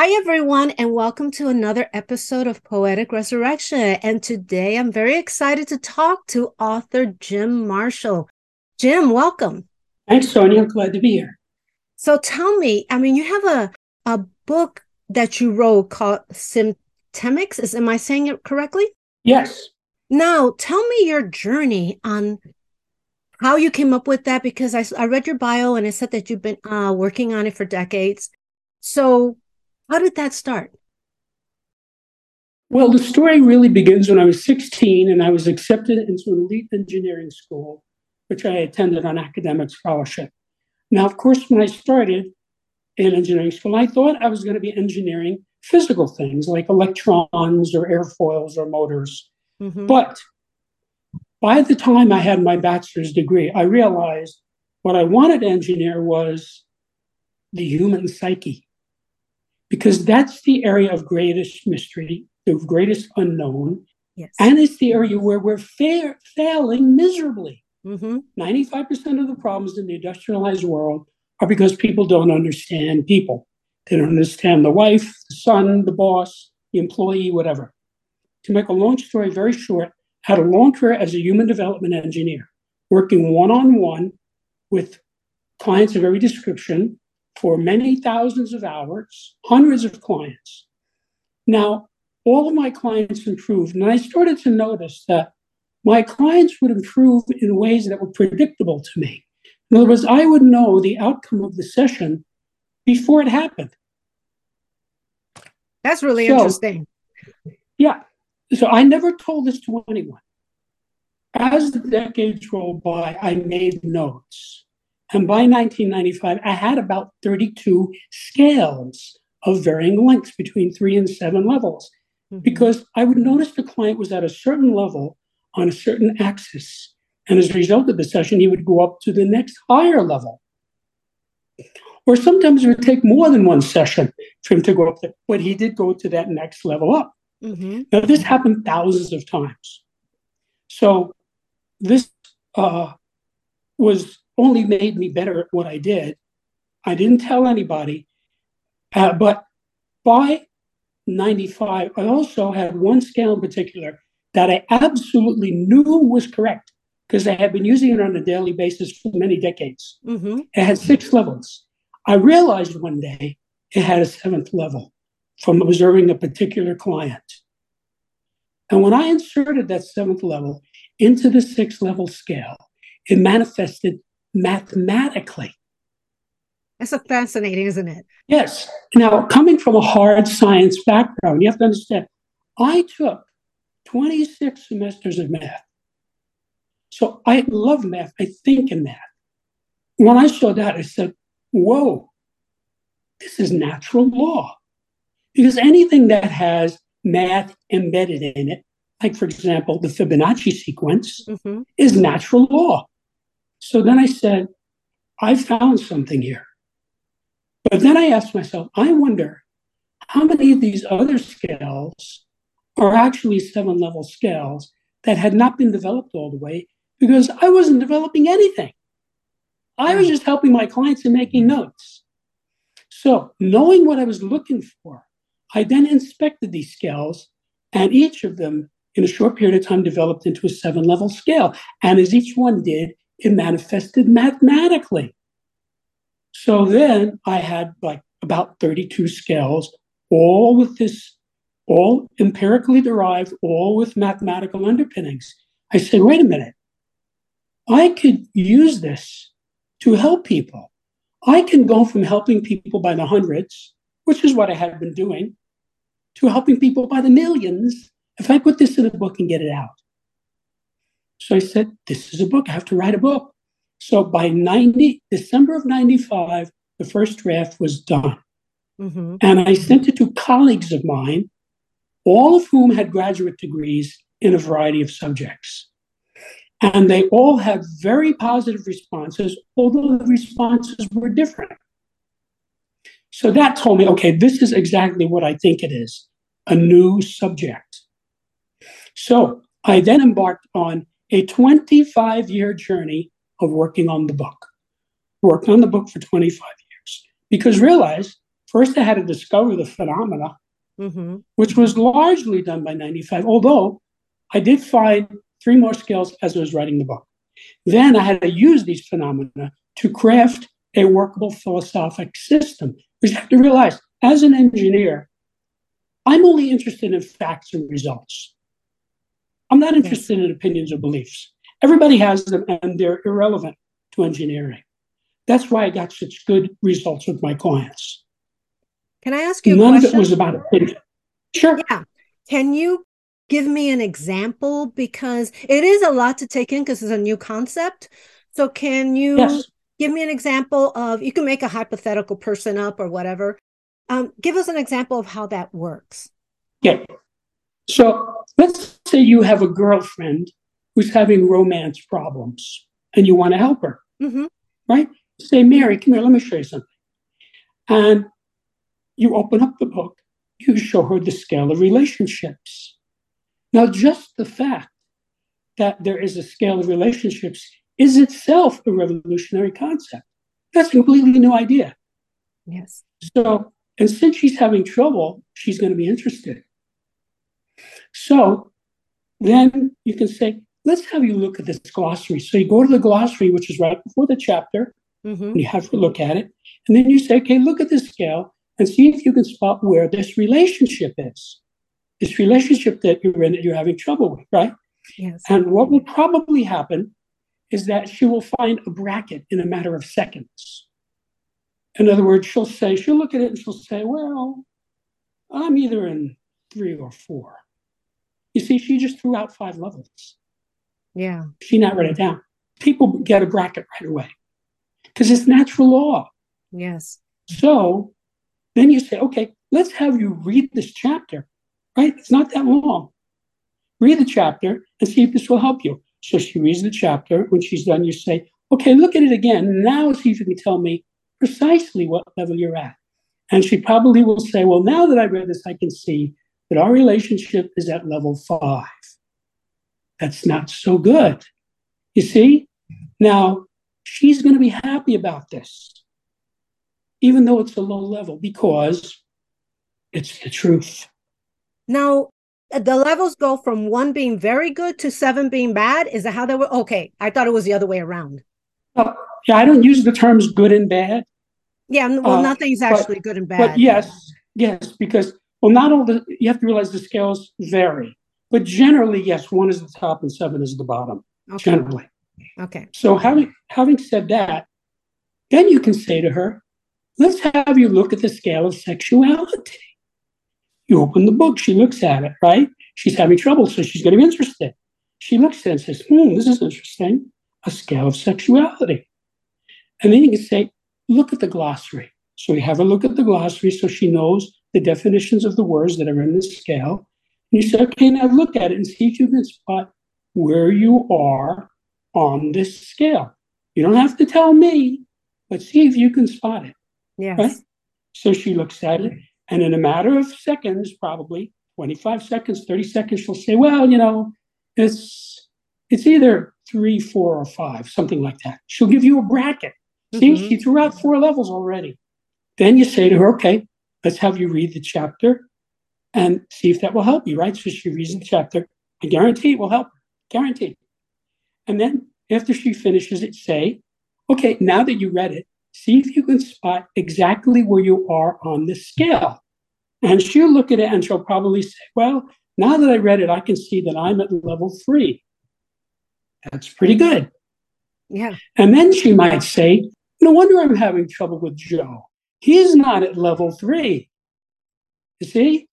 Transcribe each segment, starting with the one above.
Hi, everyone, and welcome to another episode of Poetic Resurrection. And today I'm very excited to talk to author Jim Marshall. Jim, welcome. Thanks, Sonia. Glad to be here. So tell me, I mean, you have a, a book that you wrote called Septemics. Is am I saying it correctly? Yes. Now, tell me your journey on how you came up with that because I, I read your bio and it said that you've been uh, working on it for decades. So, how did that start? Well, the story really begins when I was 16 and I was accepted into an elite engineering school, which I attended on academic scholarship. Now, of course, when I started in engineering school, I thought I was going to be engineering physical things like electrons or airfoils or motors. Mm-hmm. But by the time I had my bachelor's degree, I realized what I wanted to engineer was the human psyche because that's the area of greatest mystery, the greatest unknown. Yes. And it's the area where we're fa- failing miserably. Mm-hmm. 95% of the problems in the industrialized world are because people don't understand people. They don't understand the wife, the son, the boss, the employee, whatever. To make a long story very short, I had a long career as a human development engineer, working one on one with clients of every description for many thousands of hours, hundreds of clients. Now, all of my clients improved, and I started to notice that my clients would improve in ways that were predictable to me. In other words, I would know the outcome of the session before it happened. That's really so, interesting. Yeah. So I never told this to anyone. As the decades rolled by, I made notes. And by 1995, I had about 32 scales of varying lengths between three and seven levels mm-hmm. because I would notice the client was at a certain level on a certain axis. And as a result of the session, he would go up to the next higher level. Or sometimes it would take more than one session for him to go up there, but he did go to that next level up. Mm-hmm. Now, this happened thousands of times. So, this uh, was only made me better at what I did. I didn't tell anybody. Uh, but by 95, I also had one scale in particular that I absolutely knew was correct because I had been using it on a daily basis for many decades. Mm-hmm. It had six levels. I realized one day it had a seventh level from observing a particular client. And when I inserted that seventh level into the six level scale, it manifested mathematically. That's so fascinating, isn't it? Yes. Now, coming from a hard science background, you have to understand, I took 26 semesters of math. So I love math. I think in math. When I saw that, I said, whoa, this is natural law. Because anything that has math embedded in it, like, for example, the Fibonacci sequence, mm-hmm. is natural law. So then I said, I found something here. But then I asked myself, I wonder how many of these other scales are actually seven level scales that had not been developed all the way because I wasn't developing anything. I was hmm. just helping my clients and making notes. So, knowing what I was looking for, I then inspected these scales, and each of them, in a short period of time, developed into a seven level scale. And as each one did, it manifested mathematically. So then I had like about 32 scales, all with this, all empirically derived, all with mathematical underpinnings. I said, wait a minute, I could use this to help people. I can go from helping people by the hundreds, which is what I had been doing, to helping people by the millions if I put this in a book and get it out. So I said, This is a book. I have to write a book. So by 90, December of 95, the first draft was done. Mm-hmm. And I sent it to colleagues of mine, all of whom had graduate degrees in a variety of subjects. And they all had very positive responses, although the responses were different. So that told me, okay, this is exactly what I think it is a new subject. So I then embarked on a 25 year journey of working on the book. Worked on the book for 25 years because realize first I had to discover the phenomena, mm-hmm. which was largely done by 95, although I did find three more skills as I was writing the book. Then I had to use these phenomena to craft a workable philosophic system. which you have to realize, as an engineer, I'm only interested in facts and results. I'm not interested in opinions or beliefs. Everybody has them and they're irrelevant to engineering. That's why I got such good results with my clients. Can I ask you None of it was about opinion. Sure. Yeah. Can you give me an example? Because it is a lot to take in because it's a new concept. So can you yes. give me an example of you can make a hypothetical person up or whatever. Um, give us an example of how that works. Yeah. So let's say you have a girlfriend who's having romance problems and you want to help her, mm-hmm. right? Say, Mary, come here, let me show you something. And you open up the book, you show her the scale of relationships. Now, just the fact that there is a scale of relationships is itself a revolutionary concept. That's a completely new idea. Yes. So, and since she's having trouble, she's going to be interested. So then you can say, let's have you look at this glossary. So you go to the glossary, which is right before the chapter, mm-hmm. and you have to look at it. And then you say, okay, look at this scale and see if you can spot where this relationship is. This relationship that you're in that you're having trouble with, right? Yes. And what will probably happen is that she will find a bracket in a matter of seconds. In other words, she'll say, she'll look at it and she'll say, well, I'm either in three or four. You see, she just threw out five levels. Yeah. She not wrote it down. People get a bracket right away because it's natural law. Yes. So then you say, okay, let's have you read this chapter, right? It's not that long. Read the chapter and see if this will help you. So she reads the chapter. When she's done, you say, okay, look at it again. Now see if you can tell me precisely what level you're at. And she probably will say, well, now that I read this, I can see that our relationship is at level five. That's not so good. You see? Now, she's going to be happy about this, even though it's a low level, because it's the truth. Now, the levels go from one being very good to seven being bad. Is that how they were? Okay. I thought it was the other way around. Uh, yeah, I don't use the terms good and bad. Yeah, well, uh, nothing's actually but, good and bad. But yes, yes, because well, not all the, you have to realize the scales vary, but generally, yes, one is the top and seven is the bottom, okay. generally. Okay. So having, having said that, then you can say to her, let's have you look at the scale of sexuality. You open the book, she looks at it, right? She's having trouble, so she's getting interested. She looks at it and says, hmm, this is interesting. A scale of sexuality. And then you can say, look at the glossary. So we have a look at the glossary so she knows the definitions of the words that are in the scale. And you say, okay, now look at it and see if you can spot where you are on this scale. You don't have to tell me, but see if you can spot it. Yes. Right? So she looks at it, and in a matter of seconds, probably 25 seconds, 30 seconds, she'll say, well, you know, it's it's either three, four, or five, something like that. She'll give you a bracket. See, mm-hmm. she threw out four levels already. Then you say to her, okay, let's have you read the chapter and see if that will help you, right? So she reads the chapter. I guarantee it will help. Guarantee. And then after she finishes it, say, okay, now that you read it, see if you can spot exactly where you are on the scale. And she'll look at it and she'll probably say, well, now that I read it, I can see that I'm at level three. That's pretty good. Yeah. And then she might say, no wonder I'm having trouble with Joe. He's not at level three. You see?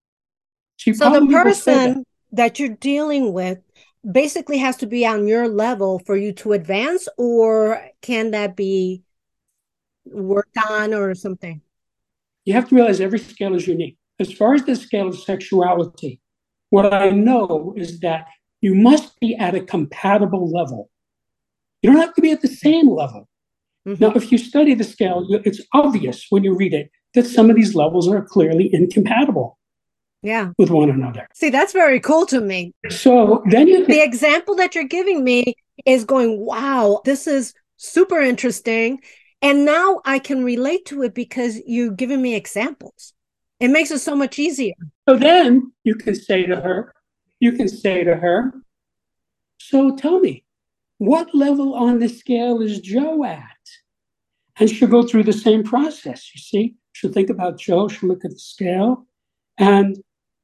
She so the person that. that you're dealing with basically has to be on your level for you to advance, or can that be worked on or something? You have to realize every scale is unique. As far as the scale of sexuality, what I know is that You must be at a compatible level. You don't have to be at the same level. Mm-hmm. Now, if you study the scale, it's obvious when you read it that some of these levels are clearly incompatible yeah. with one another. See that's very cool to me. So then you the example that you're giving me is going wow this is super interesting. And now i can relate to it because you've given me examples. It makes it so much easier. So then you can say to her you can say to her so tell me what level on the scale is joe at and she'll go through the same process you see she'll think about joe she'll look at the scale and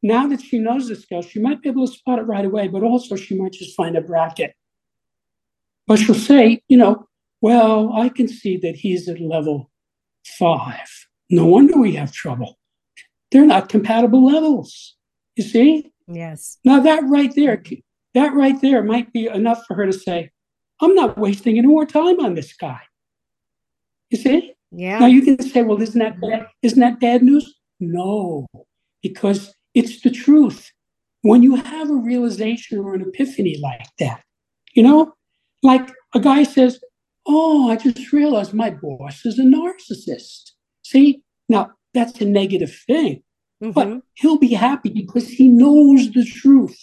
now that she knows the scale, she might be able to spot it right away, but also she might just find a bracket. But she'll say, you know, well, I can see that he's at level five. No wonder we have trouble. They're not compatible levels. You see? Yes. Now that right there, that right there might be enough for her to say, I'm not wasting any more time on this guy. You see? Yeah. Now you can say, well, isn't that bad? Isn't that bad news? No, because it's the truth. When you have a realization or an epiphany like that, you know, like a guy says, Oh, I just realized my boss is a narcissist. See, now that's a negative thing, mm-hmm. but he'll be happy because he knows the truth.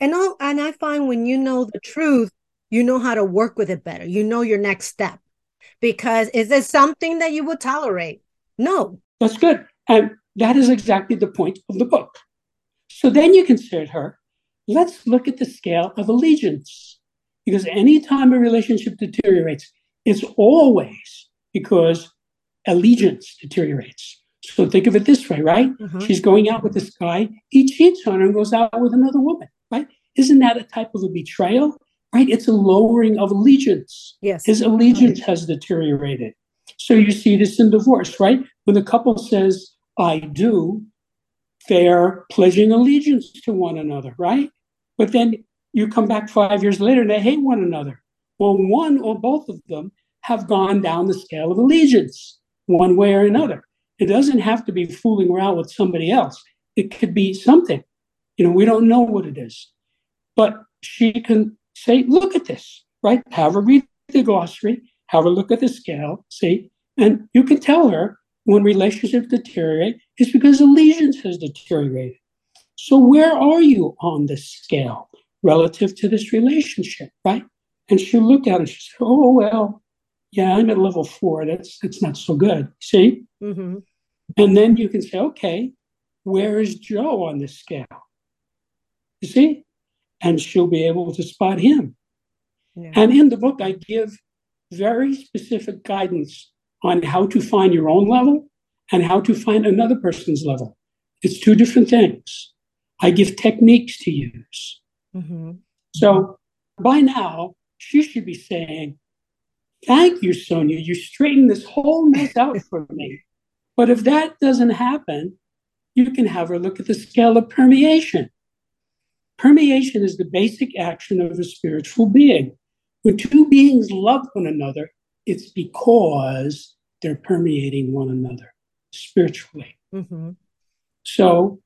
And and I find when you know the truth, you know how to work with it better. You know your next step. Because is this something that you would tolerate? No. That's good. And that is exactly the point of the book. So then you to her, let's look at the scale of allegiance. Because anytime a relationship deteriorates, it's always because allegiance deteriorates. So think of it this way, right? Mm-hmm. She's going out with this guy, he cheats on her and goes out with another woman, right? Isn't that a type of a betrayal? Right? It's a lowering of allegiance. Yes. His allegiance has deteriorated. So you see this in divorce, right? When the couple says, I do, they're pledging allegiance to one another, right? But then you come back five years later and they hate one another. Well, one or both of them have gone down the scale of allegiance, one way or another. It doesn't have to be fooling around with somebody else. It could be something. You know, we don't know what it is. But she can say, look at this, right? Have her read the glossary, have her look at the scale, see, and you can tell her when relationships deteriorate it's because allegiance has deteriorated. So where are you on this scale relative to this relationship, right? And she'll look at it she'll say, oh, well, yeah, I'm at level four. That's, that's not so good. See? Mm-hmm. And then you can say, okay, where is Joe on this scale? You see? And she'll be able to spot him. Yeah. And in the book, I give very specific guidance on how to find your own level and how to find another person's level. It's two different things. I give techniques to use. Mm-hmm. So by now, she should be saying, Thank you, Sonia. You straightened this whole mess out for me. But if that doesn't happen, you can have her look at the scale of permeation. Permeation is the basic action of a spiritual being. When two beings love one another, it's because they're permeating one another spiritually. Mm-hmm. So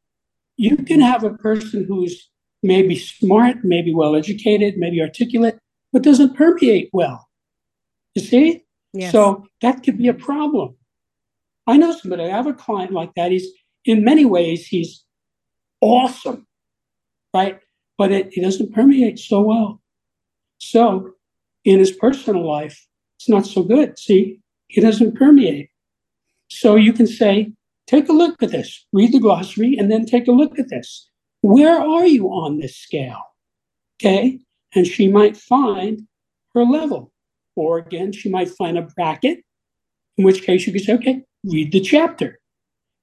you can have a person who's maybe smart, maybe well educated, maybe articulate, but doesn't permeate well. You see? Yes. So that could be a problem. I know somebody, I have a client like that. He's in many ways, he's awesome, right? But it, he doesn't permeate so well. So in his personal life, it's not so good. See, he doesn't permeate. So you can say, take a look at this, read the glossary, and then take a look at this. Where are you on this scale? Okay. And she might find her level. Or again, she might find a bracket, in which case you could say, okay, read the chapter.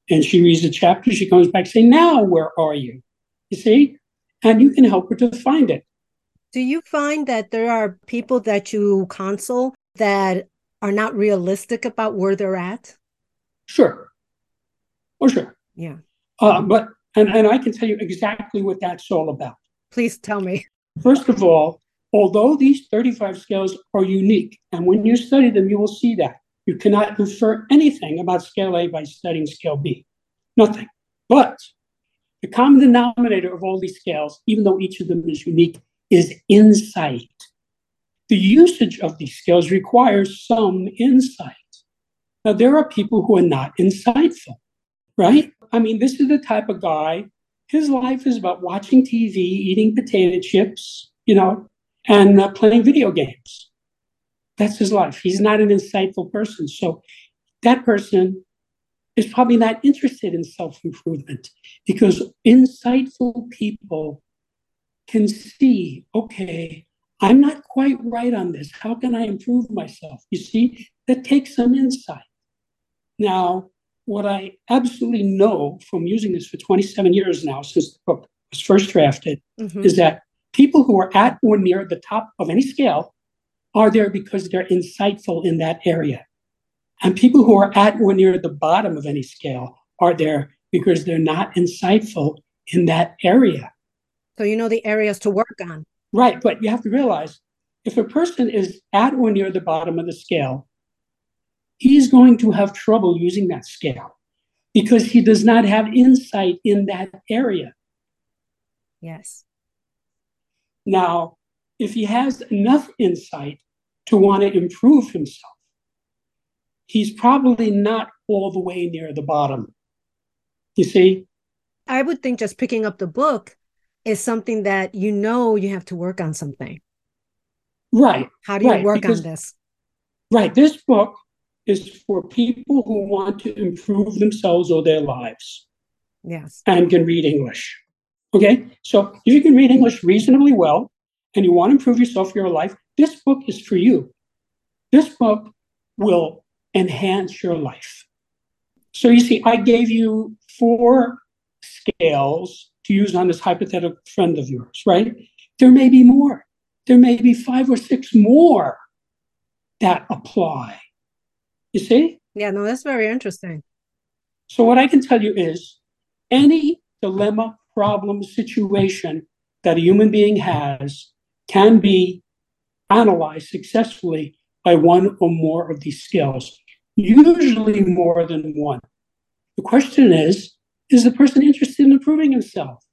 And she reads the chapter, she comes back, say, now where are you? You see? And you can help her to find it. Do you find that there are people that you counsel that are not realistic about where they're at? Sure. Oh, sure. Yeah. Uh, but, and, and I can tell you exactly what that's all about. Please tell me. First of all, although these 35 scales are unique, and when you study them, you will see that you cannot infer anything about scale A by studying scale B. Nothing. But The common denominator of all these scales, even though each of them is unique, is insight. The usage of these skills requires some insight. Now, there are people who are not insightful, right? I mean, this is the type of guy, his life is about watching TV, eating potato chips, you know, and uh, playing video games. That's his life. He's not an insightful person. So that person is probably not interested in self improvement because insightful people can see, okay, I'm not quite right on this. How can I improve myself? You see, that takes some insight. Now, what I absolutely know from using this for 27 years now, since the book was first drafted, mm-hmm. is that people who are at or near the top of any scale are there because they're insightful in that area. And people who are at or near the bottom of any scale are there because they're not insightful in that area. So you know the areas to work on. Right. But you have to realize if a person is at or near the bottom of the scale, he's going to have trouble using that scale because he does not have insight in that area. Yes. Now, if he has enough insight to want to improve himself, he's probably not all the way near the bottom. You see? I would think just picking up the book is something that you know you have to work on something. Right. How do you right, work because, on this? Right. This book is for people who want to improve themselves or their lives. Yes. And can read English. Okay. So if you can read English reasonably well and you want to improve yourself, or your life, this book is for you. This book will enhance your life. So you see, I gave you four scales to use on this hypothetical friend of yours, right? There may be more. There may be five or six more that apply. You see? Yeah, no, that's very interesting. So, what I can tell you is any dilemma, problem, situation that a human being has can be analyzed successfully by one or more of these skills, usually more than one. The question is is the person interested in improving himself?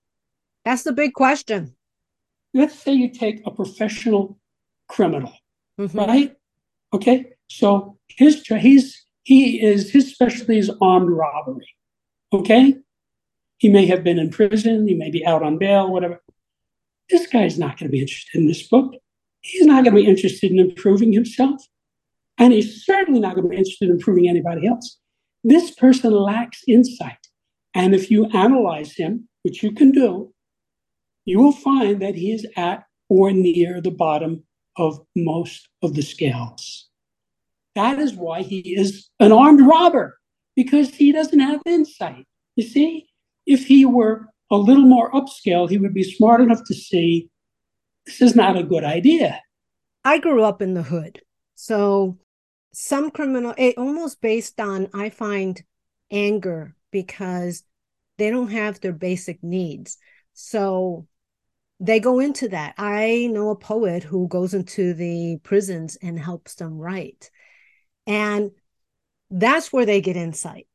That's the big question. Let's say you take a professional criminal, mm-hmm. right? Okay, so his he's he is his specialty is armed robbery. Okay, he may have been in prison, he may be out on bail, whatever. This guy's not going to be interested in this book. He's not going to be interested in improving himself, and he's certainly not going to be interested in proving anybody else. This person lacks insight. And if you analyze him, which you can do, you will find that he is at or near the bottom of most of the scales. That is why he is an armed robber, because he doesn't have insight. You see, if he were a little more upscale, he would be smart enough to see this is not a good idea. I grew up in the hood. So some criminal, it almost based on, I find, anger because they don't have their basic needs. So they go into that. I know a poet who goes into the prisons and helps them write. And that's where they get insight.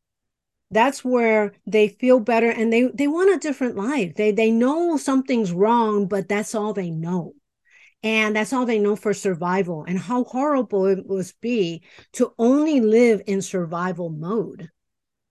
That's where they feel better and they they want a different life. They they know something's wrong, but that's all they know. And that's all they know for survival and how horrible it must be to only live in survival mode.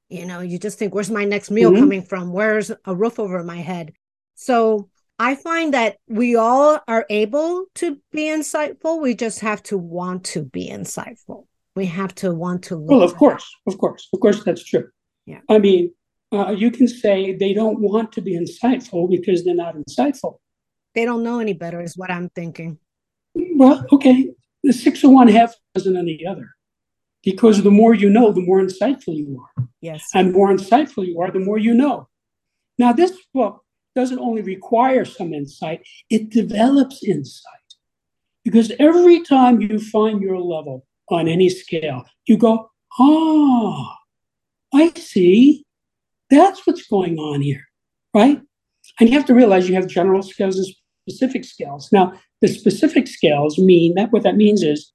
You know, you just think, where's my next meal mm-hmm. coming from? Where's a roof over my head? So I find that we all are able to be insightful. We just have to want to be insightful. We have to want to. well, of course, of course, of course, that's true. Yeah. I mean, uh, you can say they don't want to be insightful because they're not insightful. They don't know any better, is what I'm thinking. Well, okay. The six of one, half doesn't any other because the more you know, the more insightful you are. Yes. And more insightful you are, the more you know. Now, this book doesn't only require some insight, it develops insight. Because every time you find your level on any scale, you go, ah, I see. That's what's going on here, right? And you have to realize you have general skills and specific skills. Now, the specific skills mean that what that means is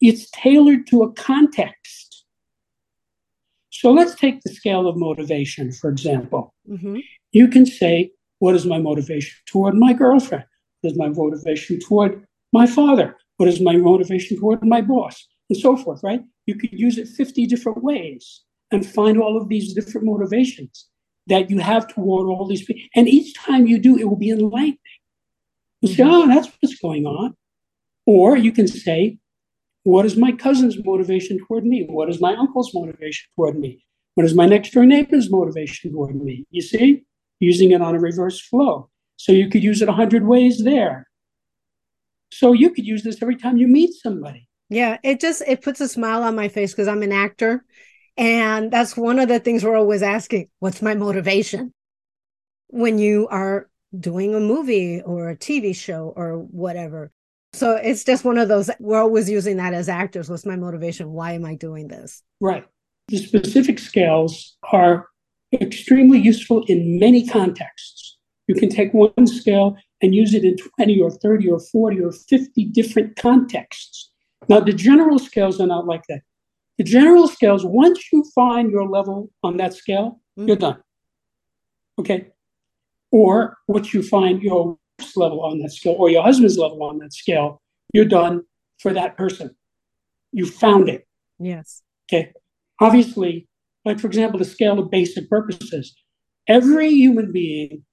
it's tailored to a context. So let's take the scale of motivation, for example. Mm-hmm. You can say, What is my motivation toward my girlfriend? What is my motivation toward my father? What is my motivation toward my boss? And so forth, right? You could use it 50 different ways and find all of these different motivations that you have toward all these people. And each time you do, it will be enlightening. You say, oh, that's what's going on. Or you can say, what is my cousin's motivation toward me? What is my uncle's motivation toward me? What is my next door neighbor's motivation toward me? You see, using it on a reverse flow. So you could use it a hundred ways there. So you could use this every time you meet somebody. Yeah, it just it puts a smile on my face because I'm an actor and that's one of the things we're always asking what's my motivation? When you are doing a movie or a TV show or whatever. So it's just one of those, we're always using that as actors. What's my motivation? Why am I doing this? Right. The specific scales are extremely useful in many contexts. You can take one scale and use it in 20 or 30 or 40 or 50 different contexts. Now, the general scales are not like that. The general scales, once you find your level on that scale, mm-hmm. you're done. Okay. Or what you find your level on that scale or your husband's level on that scale, you're done for that person. You found it. Yes. Okay. Obviously, like for example, the scale of basic purposes. Every human being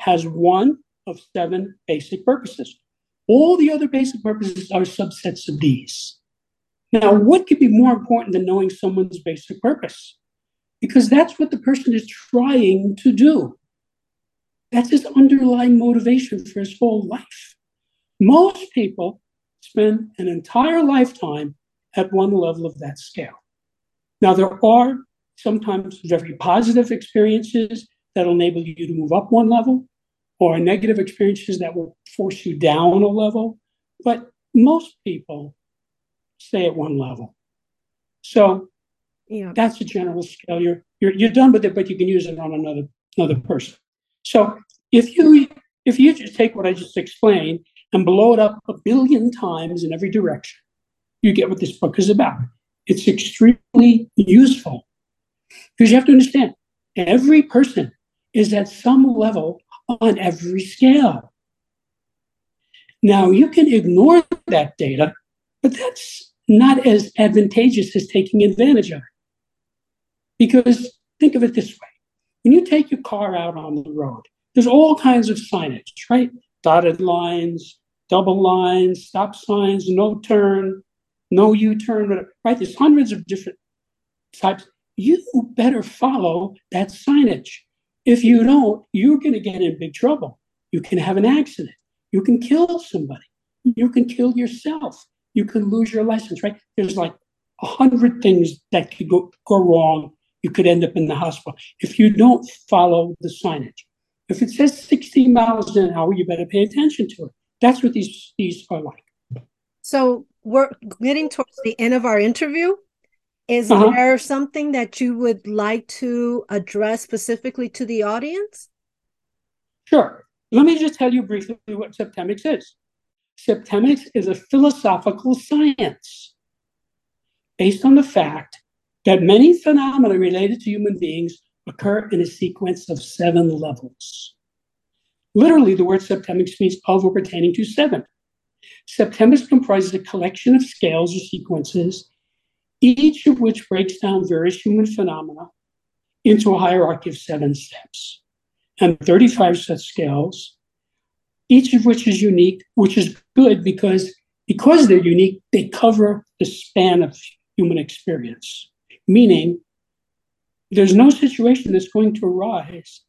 has one of seven basic purposes. All the other basic purposes are subsets of these. Now, what could be more important than knowing someone's basic purpose? Because that's what the person is trying to do. That's his underlying motivation for his whole life. Most people spend an entire lifetime at one level of that scale. Now, there are sometimes very positive experiences that'll enable you to move up one level, or negative experiences that will force you down a level. But most people stay at one level. So yeah. that's a general scale. You're, you're you're done with it, but you can use it on another another person. So if you if you just take what I just explained and blow it up a billion times in every direction, you get what this book is about. It's extremely useful because you have to understand every person is at some level on every scale. Now you can ignore that data, but that's not as advantageous as taking advantage of it. Because think of it this way when you take your car out on the road, there's all kinds of signage, right? Dotted lines, double lines, stop signs, no turn, no U turn, right? There's hundreds of different types. You better follow that signage. If you don't, you're going to get in big trouble. You can have an accident. You can kill somebody. You can kill yourself you can lose your license, right? There's like a hundred things that could go, go wrong. You could end up in the hospital if you don't follow the signage. If it says 60 miles an hour, you better pay attention to it. That's what these these are like. So we're getting towards the end of our interview. Is uh-huh. there something that you would like to address specifically to the audience? Sure. Let me just tell you briefly what Septemics is. Septemics is a philosophical science based on the fact that many phenomena related to human beings occur in a sequence of seven levels. Literally, the word septemics means of or pertaining to seven. Septemics comprises a collection of scales or sequences, each of which breaks down various human phenomena into a hierarchy of seven steps. And 35 such scales each of which is unique, which is good because because they're unique, they cover the span of human experience. Meaning, there's no situation that's going to arise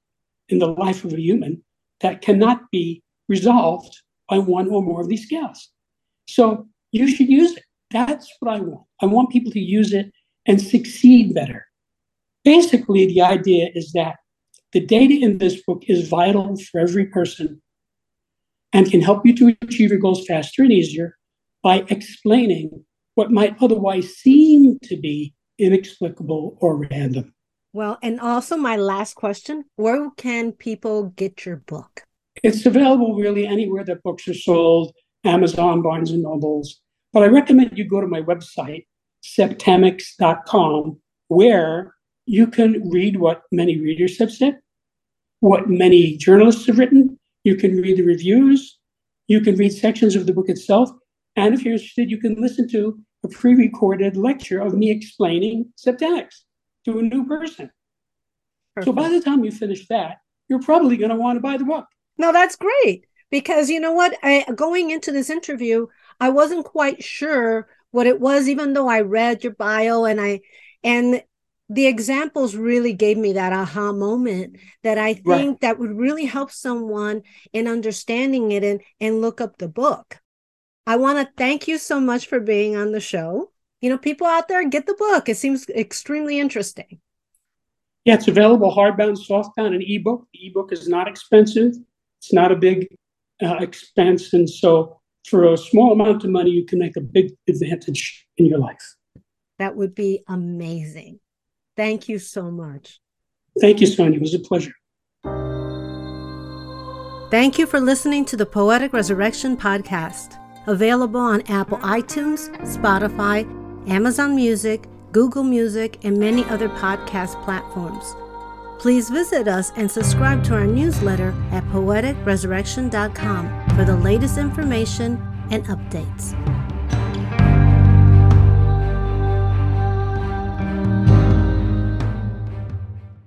in the life of a human that cannot be resolved by one or more of these scales. So you should use it. That's what I want. I want people to use it and succeed better. Basically, the idea is that the data in this book is vital for every person and can help you to achieve your goals faster and easier by explaining what might otherwise seem to be inexplicable or random. Well, and also my last question where can people get your book? It's available really anywhere that books are sold Amazon, Barnes and Nobles. But I recommend you go to my website, septemics.com, where you can read what many readers have said what many journalists have written. You can read the reviews. You can read sections of the book itself. And if you're interested, you can listen to a pre recorded lecture of me explaining septemics to a new person. Perfect. So by the time you finish that, you're probably going to want to buy the book. No, that's great because you know what? I, going into this interview, I wasn't quite sure what it was, even though I read your bio and I and the examples really gave me that aha moment that I think right. that would really help someone in understanding it and, and look up the book. I want to thank you so much for being on the show. You know, people out there get the book. It seems extremely interesting. Yeah, it's available hardbound, softbound, and ebook. The ebook is not expensive. It's not a big uh, expense, and so for a small amount of money, you can make a big advantage in your life. That would be amazing. Thank you so much. Thank you, Sonia. It was a pleasure. Thank you for listening to the Poetic Resurrection podcast, available on Apple iTunes, Spotify, Amazon Music, Google Music, and many other podcast platforms. Please visit us and subscribe to our newsletter at poeticresurrection.com for the latest information and updates.